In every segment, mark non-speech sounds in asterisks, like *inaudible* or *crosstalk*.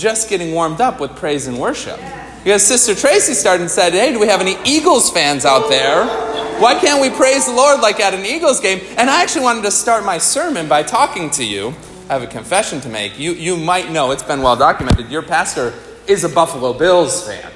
just getting warmed up with praise and worship. Because Sister Tracy started and said, Hey, do we have any Eagles fans out there? Why can't we praise the Lord like at an Eagles game? And I actually wanted to start my sermon by talking to you. I have a confession to make. You, you might know, it's been well documented, your pastor is a Buffalo Bills fan.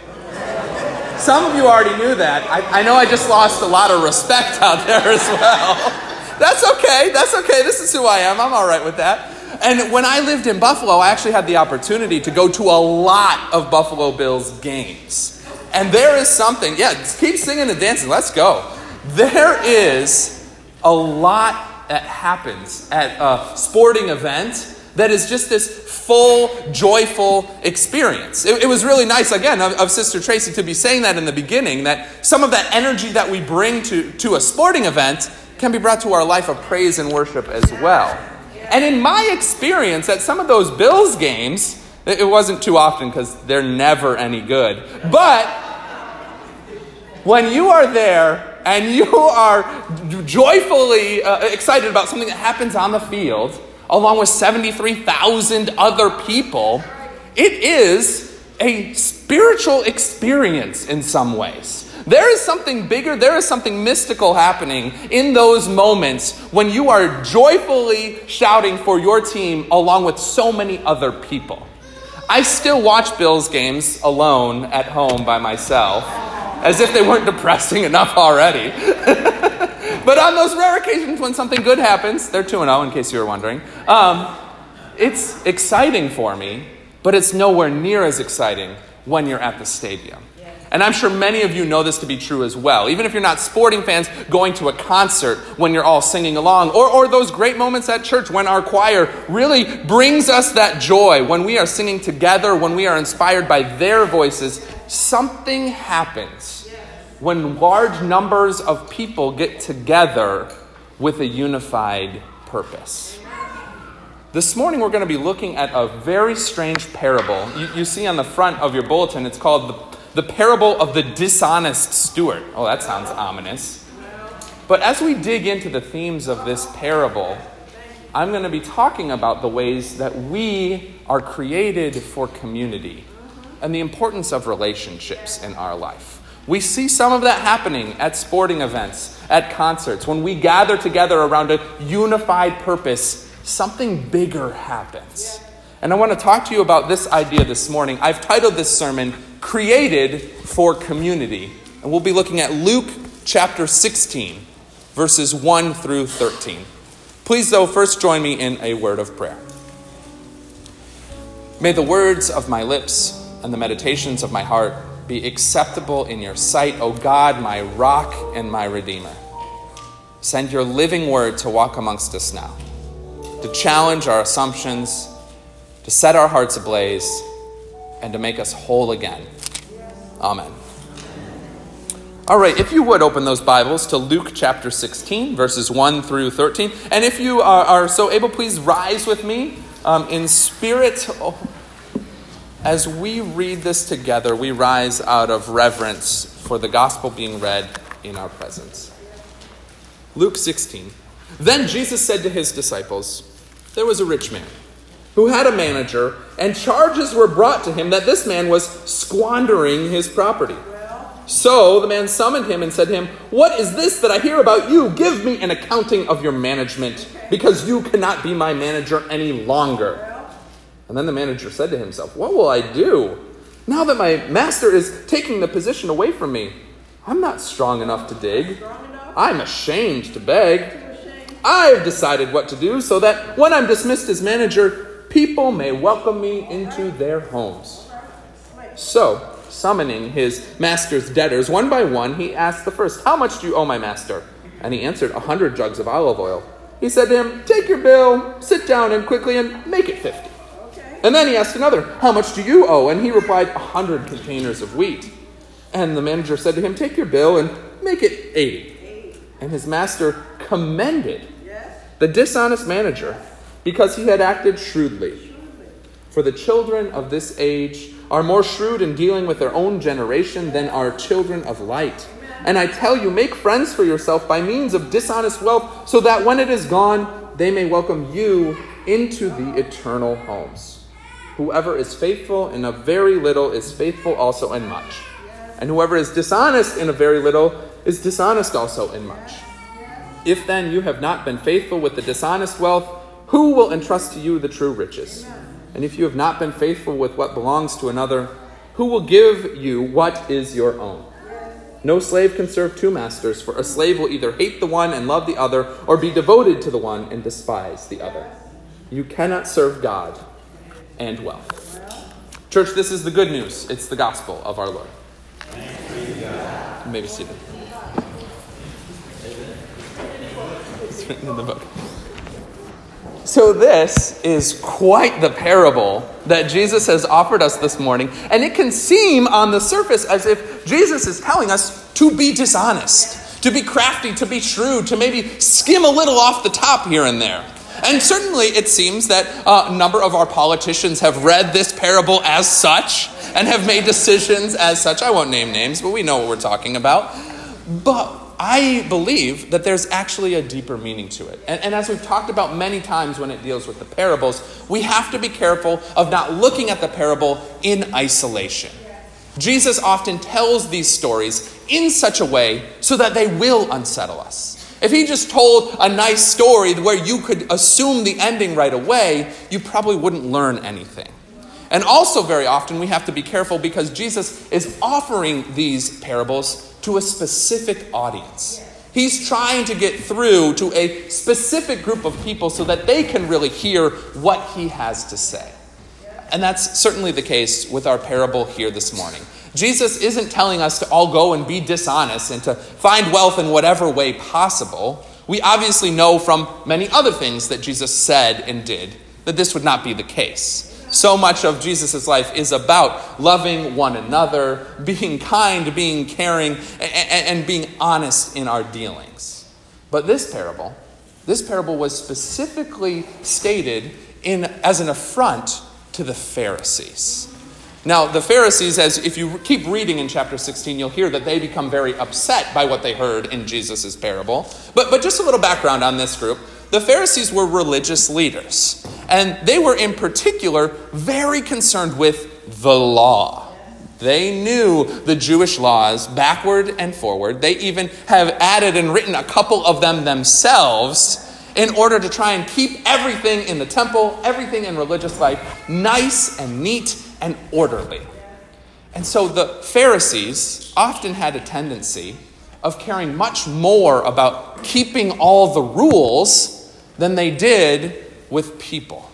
Some of you already knew that. I, I know I just lost a lot of respect out there as well. *laughs* That's okay. That's okay. This is who I am. I'm all right with that. And when I lived in Buffalo, I actually had the opportunity to go to a lot of Buffalo Bills games. And there is something, yeah, keep singing and dancing. Let's go. There is a lot that happens at a sporting event that is just this full, joyful experience. It, it, was really nice, again, of, of, Sister Tracy to be saying that in the beginning, that some of that energy that we bring to, to a sporting event can be brought to our life of praise and worship as well. And in my experience at some of those Bills games, it wasn't too often because they're never any good. But when you are there and you are joyfully uh, excited about something that happens on the field, along with 73,000 other people, it is a spiritual experience in some ways. There is something bigger, there is something mystical happening in those moments when you are joyfully shouting for your team along with so many other people. I still watch Bills games alone at home by myself, as if they weren't depressing enough already. *laughs* but on those rare occasions when something good happens, they're 2 0 in case you were wondering, um, it's exciting for me, but it's nowhere near as exciting when you're at the stadium. And I'm sure many of you know this to be true as well. Even if you're not sporting fans, going to a concert when you're all singing along, or, or those great moments at church when our choir really brings us that joy, when we are singing together, when we are inspired by their voices, something happens when large numbers of people get together with a unified purpose. This morning, we're going to be looking at a very strange parable. You, you see on the front of your bulletin, it's called the parable of the dishonest steward. Oh, that sounds ominous. But as we dig into the themes of this parable, I'm going to be talking about the ways that we are created for community and the importance of relationships in our life. We see some of that happening at sporting events, at concerts. When we gather together around a unified purpose, something bigger happens. And I want to talk to you about this idea this morning. I've titled this sermon, Created for Community. And we'll be looking at Luke chapter 16, verses 1 through 13. Please, though, first join me in a word of prayer. May the words of my lips and the meditations of my heart be acceptable in your sight, O God, my rock and my redeemer. Send your living word to walk amongst us now, to challenge our assumptions to set our hearts ablaze, and to make us whole again. Amen. All right, if you would open those Bibles to Luke chapter 16, verses 1 through 13. And if you are, are so able, please rise with me um, in spirit. Oh, as we read this together, we rise out of reverence for the gospel being read in our presence. Luke 16. Then Jesus said to his disciples, There was a rich man who had a manager, and charges were brought to him that this man was squandering his property. So the man summoned him and said to him, What is this that I hear about you? Give me an accounting of your management, because you cannot be my manager any longer. And then the manager said to himself, What will I do? Now that my master is taking the position away from me, I'm not strong enough to dig. I'm ashamed to beg. I've decided what to do so that when I'm dismissed as manager, people may welcome me into their homes. So, summoning his master's debtors one by one, he asked the first, How much do you owe my master? And he answered, A hundred jugs of olive oil. He said to him, Take your bill, sit down and quickly and make it fifty. And then he asked another, How much do you owe? And he replied, A hundred containers of wheat. And the manager said to him, Take your bill and make it eighty. And his master commended the dishonest manager because he had acted shrewdly. For the children of this age are more shrewd in dealing with their own generation than are children of light. And I tell you, make friends for yourself by means of dishonest wealth, so that when it is gone, they may welcome you into the eternal homes. Whoever is faithful in a very little is faithful also in much. And whoever is dishonest in a very little is dishonest also in much. If then you have not been faithful with the dishonest wealth, who will entrust to you the true riches? And if you have not been faithful with what belongs to another, who will give you what is your own? No slave can serve two masters, for a slave will either hate the one and love the other, or be devoted to the one and despise the other. You cannot serve God and wealth. Church, this is the good news. It's the gospel of our Lord. Maybe see seated. It's written in the book. So, this is quite the parable that Jesus has offered us this morning. And it can seem on the surface as if Jesus is telling us to be dishonest, to be crafty, to be shrewd, to maybe skim a little off the top here and there. And certainly it seems that uh, a number of our politicians have read this parable as such and have made decisions as such. I won't name names, but we know what we're talking about. But I believe that there's actually a deeper meaning to it. And, and, as we've talked about many times when it deals with the parables, we have to be careful of not looking at the parable in isolation. Jesus often tells these stories in such a way so that they will unsettle us. If he just told a nice story where you could assume the ending right away, you probably wouldn't learn anything. And also, very often, we have to be careful because Jesus is offering these parables to a specific audience. He's trying to get through to a specific group of people so that they can really hear what he has to say. And that's certainly the case with our parable here this morning. Jesus isn't telling us to all go and be dishonest and to find wealth in whatever way possible. We obviously know from many other things that Jesus said and did that this would not be the case. So much of Jesus' life is about loving one another, being kind, being caring, and, being honest in our dealings. But this parable, this parable was specifically stated in, as an affront to the Pharisees. Now, the Pharisees, as if you keep reading in chapter 16, you'll hear that they become very upset by what they heard in Jesus' parable. But, but just a little background on this group. The Pharisees were religious leaders. And they were, in particular, very concerned with the law. They knew the Jewish laws backward and forward. They even have added and written a couple of them themselves in order to try and keep everything in the temple, everything in religious life, nice and neat and orderly. And so the Pharisees often had a tendency of caring much more about keeping all the rules than they did with people.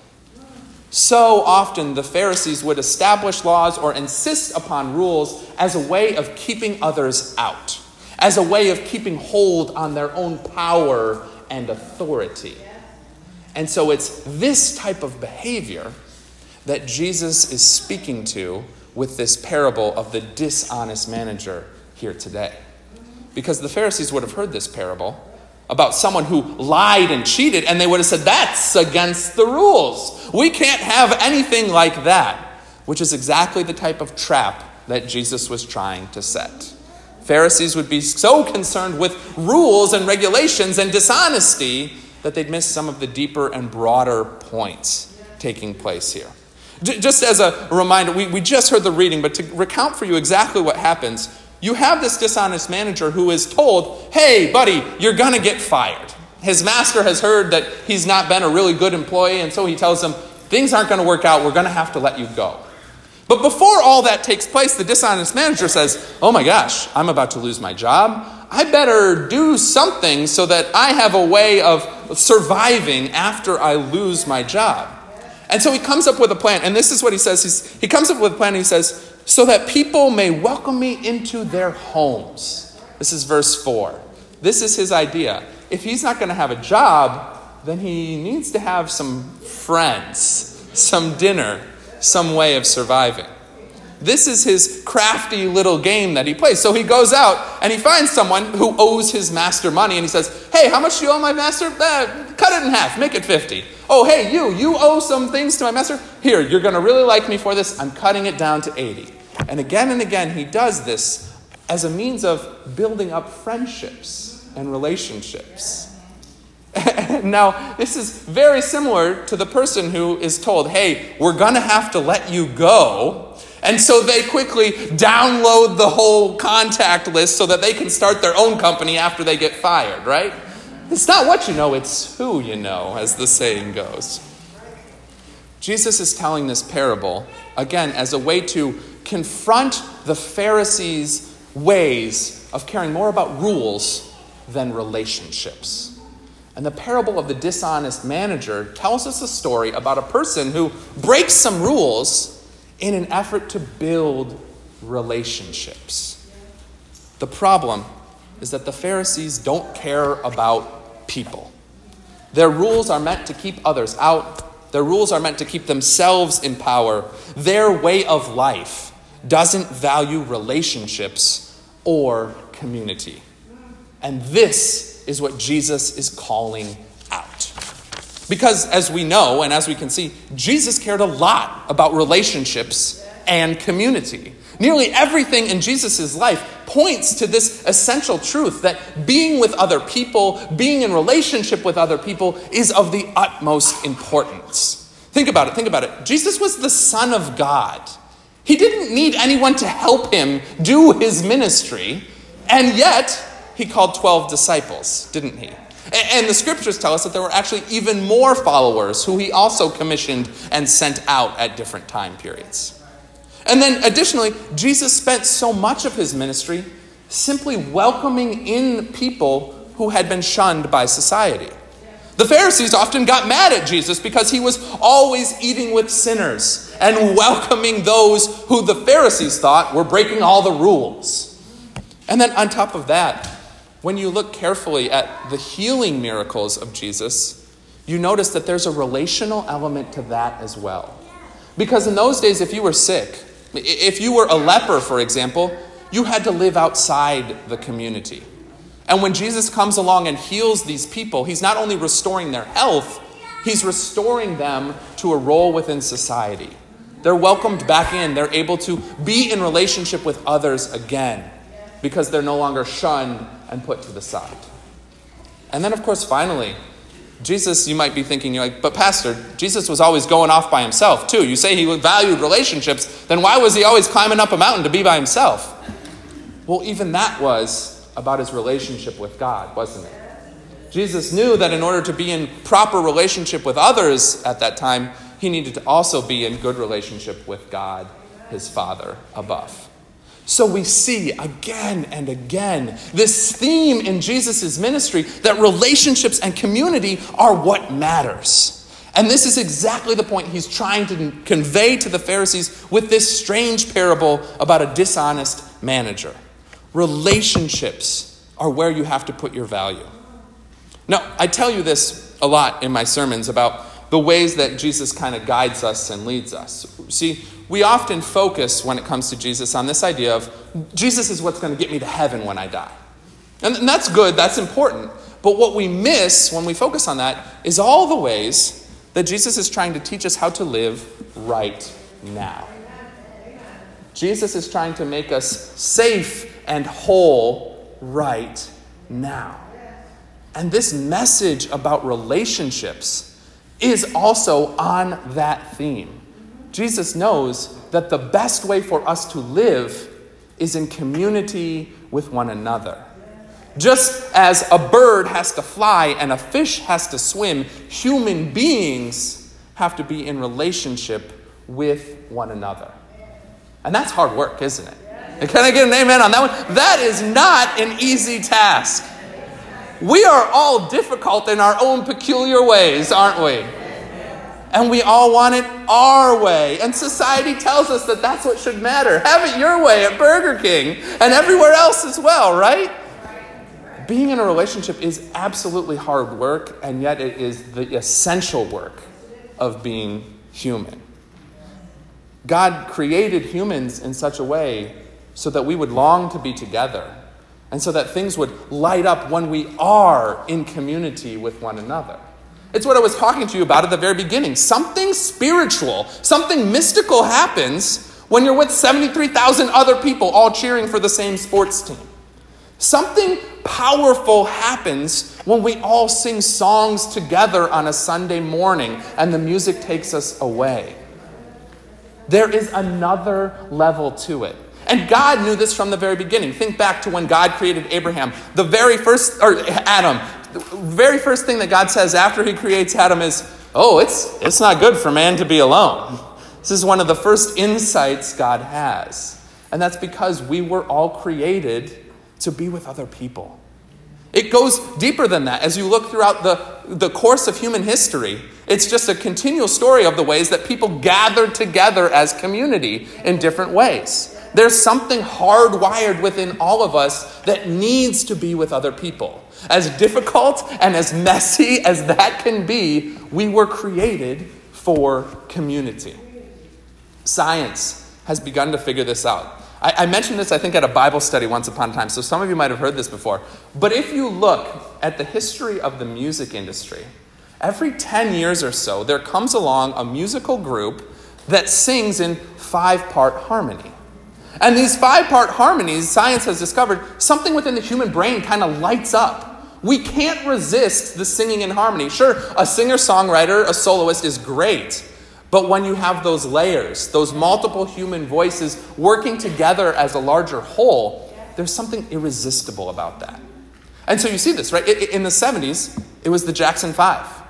So often, the Pharisees would establish laws or insist upon rules as a way of keeping others out, as a way of keeping hold on their own power and authority. And so, it's this type of behavior that Jesus is speaking to with this parable of the dishonest manager here today. Because the Pharisees would have heard this parable about someone who lied and cheated, and they would have said, That's against the rules. We can't have anything like that, which is exactly the type of trap that Jesus was trying to set. Pharisees would be so concerned with rules and regulations and dishonesty that they'd miss some of the deeper and broader points taking place here. Just as a reminder, we, we just heard the reading, but to recount for you exactly what happens, you have this dishonest manager who is told, hey, buddy, you're going to get fired. His master has heard that he's not been a really good employee, and so he tells him, things aren't going to work out. We're going to have to let you go. But before all that takes place, the dishonest manager says, oh my gosh, I'm about to lose my job. I better do something so that I have a way of surviving after I lose my job. And so he comes up with a plan, and this is what he says. He's, he comes up with a plan, and he says, so that people may welcome me into their homes. This is verse 4. This is his idea. If he's not going to have a job, then he needs to have some friends, some dinner, some way of surviving. This is his crafty little game that he plays. So he goes out and he finds someone who owes his master money and he says, Hey, how much do you owe my master? Uh, cut it in half, make it 50. Oh, hey, you, you owe some things to my master? Here, you're going to really like me for this. I'm cutting it down to 80. And again and again, he does this as a means of building up friendships and relationships. *laughs* now, this is very similar to the person who is told, hey, we're going to have to let you go. And so they quickly download the whole contact list so that they can start their own company after they get fired, right? It's not what you know, it's who you know, as the saying goes. Jesus is telling this parable, again, as a way to confront the Pharisees' ways of caring more about rules than relationships. And the parable of the dishonest manager tells us a story about a person who breaks some rules in an effort to build relationships. The problem is that the Pharisees don't care about people. Their rules are meant to keep others out their rules are meant to keep themselves in power. Their way of life doesn't value relationships or community. And this is what Jesus is calling. Because, as we know and as we can see, Jesus cared a lot about relationships and community. Nearly everything in Jesus' life points to this essential truth that being with other people, being in relationship with other people, is of the utmost importance. Think about it, think about it. Jesus was the Son of God. He didn't need anyone to help him do his ministry, and yet he called 12 disciples, didn't he? And the scriptures tell us that there were actually even more followers who he also commissioned and sent out at different time periods. And then additionally, Jesus spent so much of his ministry simply welcoming in people who had been shunned by society. The Pharisees often got mad at Jesus because he was always eating with sinners and welcoming those who the Pharisees thought were breaking all the rules. And then, on top of that, when you look carefully at the healing miracles of Jesus, you notice that there's a relational element to that as well. Because in those days, if you were sick, if you were a leper, for example, you had to live outside the community. And when Jesus comes along and heals these people, he's not only restoring their health, he's restoring them to a role within society. They're welcomed back in, they're able to be in relationship with others again because they're no longer shunned and put to the side. And then, of course, finally, Jesus, you might be thinking, you're like, but Pastor, Jesus was always going off by himself too. You say he valued relationships, then why was he always climbing up a mountain to be by himself? Well, even that was about his relationship with God, wasn't it? Jesus knew that in order to be in proper relationship with others at that time, he needed to also be in good relationship with God, his Father above. So we see again and again this theme in Jesus' ministry that relationships and community are what matters. And this is exactly the point he's trying to convey to the Pharisees with this strange parable about a dishonest manager. Relationships are where you have to put your value. Now, I tell you this a lot in my sermons about the ways that Jesus kind of guides us and leads us. See, we often focus when it comes to Jesus on this idea of Jesus is what's going to get me to heaven when I die. And that's good, that's important. But what we miss when we focus on that is all the ways that Jesus is trying to teach us how to live right now. Jesus is trying to make us safe and whole right now. And this message about relationships is also on that theme. Jesus knows that the best way for us to live is in community with one another. Just as a bird has to fly and a fish has to swim, human beings have to be in relationship with one another. And that's hard work, isn't it? can I get an amen on that one? That is not an easy task. We are all difficult in our own peculiar ways, aren't we? And we all want it our way. And society tells us that that's what should matter. Have it your way at Burger King and everywhere else as well, right? Being in a relationship is absolutely hard work, and yet it is the essential work of being human. God created humans in such a way so that we would long to be together and so that things would light up when we are in community with one another. It's what I was talking to you about at the very beginning. Something spiritual, something mystical happens when you're with 73,000 other people all cheering for the same sports team. Something powerful happens when we all sing songs together on a Sunday morning and the music takes us away. There is another level to it. And God knew this from the very beginning. Think back to when God created Abraham. The very first, or Adam, the very first thing that God says after he creates Adam is, Oh, it's, it's not good for man to be alone. This is one of the first insights God has. And that's because we were all created to be with other people. It goes deeper than that. As you look throughout the, the course of human history, it's just a continual story of the ways that people gathered together as community in different ways. There's something hardwired within all of us that needs to be with other people. As difficult and as messy as that can be, we were created for community. Science has begun to figure this out. I, I, mentioned this, I think, at a Bible study once upon a time, so some of you might have heard this before. But if you look at the history of the music industry, every 10 years or so, there comes along a musical group that sings in five part harmony. And these five part harmonies, science has discovered something within the human brain kind of lights up. We can't resist the singing in harmony. Sure, a singer songwriter, a soloist is great. But when you have those layers, those multiple human voices working together as a larger whole, there's something irresistible about that. And so you see this, right? In the 70s, it was the Jackson 5.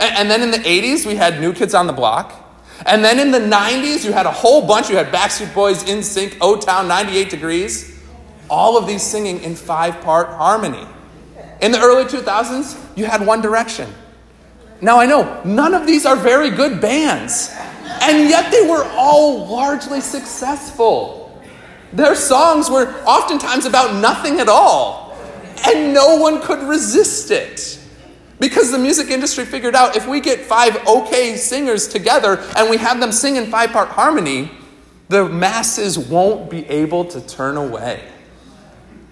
And then in the 80s, we had New Kids on the Block. And then in the 90s, you had a whole bunch. You had Backstreet Boys, NSYNC, O Town, 98 Degrees. All of these singing in five part harmony. In the early 2000s, you had One Direction. Now I know none of these are very good bands, and yet they were all largely successful. Their songs were oftentimes about nothing at all, and no one could resist it. Because the music industry figured out if we get five okay singers together and we have them sing in five part harmony, the masses won't be able to turn away.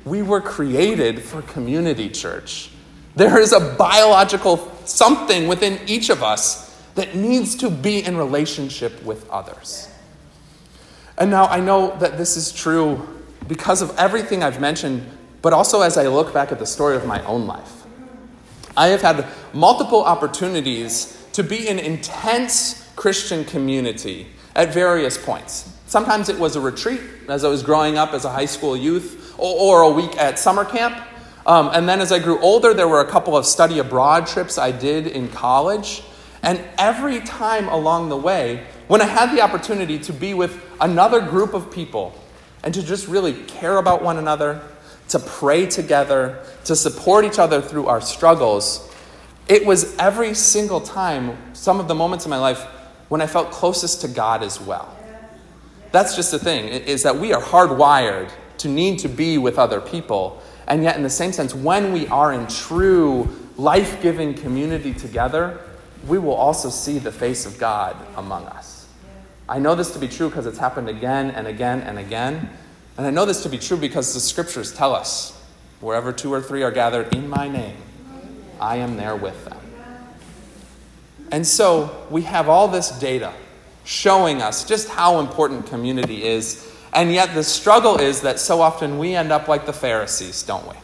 We were created for community church. There is a biological something within each of us that needs to be in relationship with others. And now I know that this is true because of everything I've mentioned, but also as I look back at the story of my own life. I have had multiple opportunities to be in intense Christian community at various points. Sometimes it was a retreat as I was growing up as a high school youth, or, or a week at summer camp. Um, and then as I grew older, there were a couple of study abroad trips I did in college. And every time along the way, when I had the opportunity to be with another group of people and to just really care about one another, to pray together, to support each other through our struggles, it was every single time, some of the moments in my life, when I felt closest to God as well. That's just the thing, is that we are hardwired to need to be with other people. And yet, in the same sense, when we are in true life giving community together, we will also see the face of God among us. I know this to be true because it's happened again and again and again. And I know this to be true because the scriptures tell us wherever two or three are gathered in my name, I am there with them. And so we have all this data showing us just how important community is and yet, the struggle is that so often we end up like the Pharisees, don't we?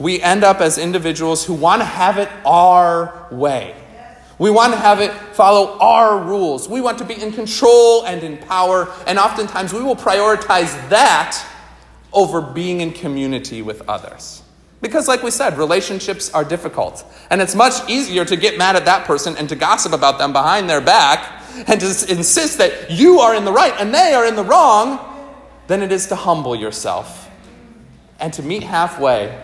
We end up as individuals who want to have it our way. We want to have it follow our rules. We want to be in control and in power, and oftentimes we will prioritize that over being in community with others. Because, like we said, relationships are difficult. And it's much easier to get mad at that person and to gossip about them behind their back and to insist that you are in the right and they are in the wrong than it is to humble yourself and to meet halfway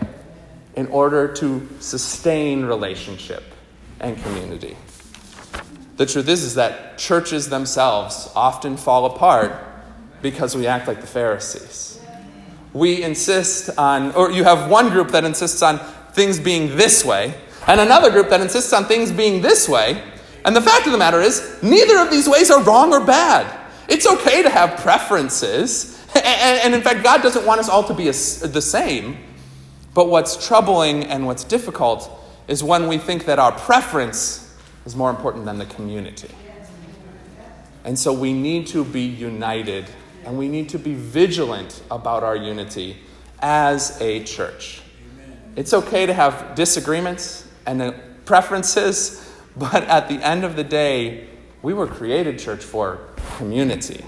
in order to sustain relationship and community. The truth is, is that churches themselves often fall apart because we act like the Pharisees. We insist on, or you have one group that insists on things being this way, and another group that insists on things being this way. And the fact of the matter is, neither of these ways are wrong or bad. It's okay to have preferences. *laughs* And, in fact, God doesn't want us all to be the same. But what's troubling and what's difficult is when we think that our preference is more important than the community. And so we need to be united and we need to be vigilant about our unity as a church. It's okay to have disagreements and preferences, *laughs* but at the end of the day, we were created, church, for community.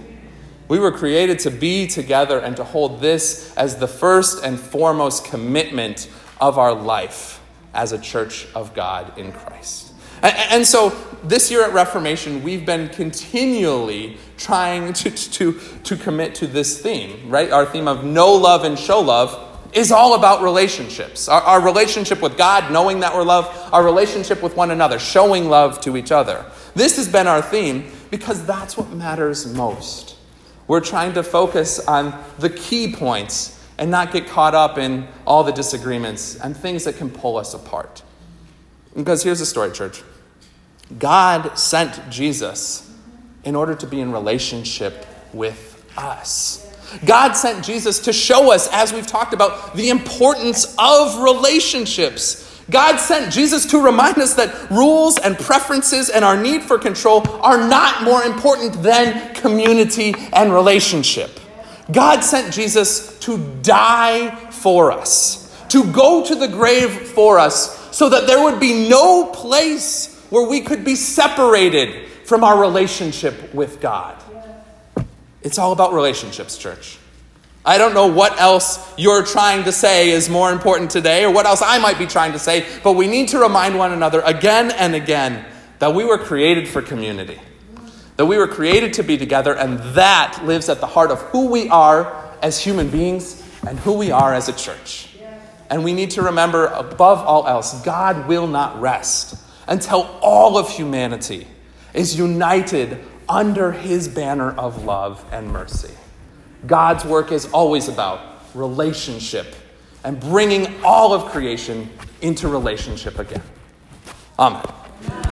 We were created to be together and to hold this as the first and foremost commitment of our life as a church of God in Christ. And, so this year at Reformation, we've been continually trying to, to, to commit to this theme, right? Our theme of know love and show love is all about relationships. Our, our relationship with God, knowing that we're loved, our relationship with one another, showing love to each other. This has been our theme because that's what matters most. We're trying to focus on the key points and not get caught up in all the disagreements and things that can pull us apart. Because here's the story, church God sent Jesus in order to be in relationship with us. God sent Jesus to show us, as we've talked about, the importance of relationships. God sent Jesus to remind us that rules and preferences and our need for control are not more important than community and relationship. God sent Jesus to die for us, to go to the grave for us, so that there would be no place where we could be separated from our relationship with God. It's all about relationships, church. I don't know what else you're trying to say is more important today or what else I might be trying to say, but we need to remind one another again and again that we were created for community, that we were created to be together, and that lives at the heart of who we are as human beings and who we are as a church. And we need to remember, above all else, God will not rest until all of humanity is united under his banner of love and mercy. God's work is always about relationship and bringing all of creation into relationship again. Amen.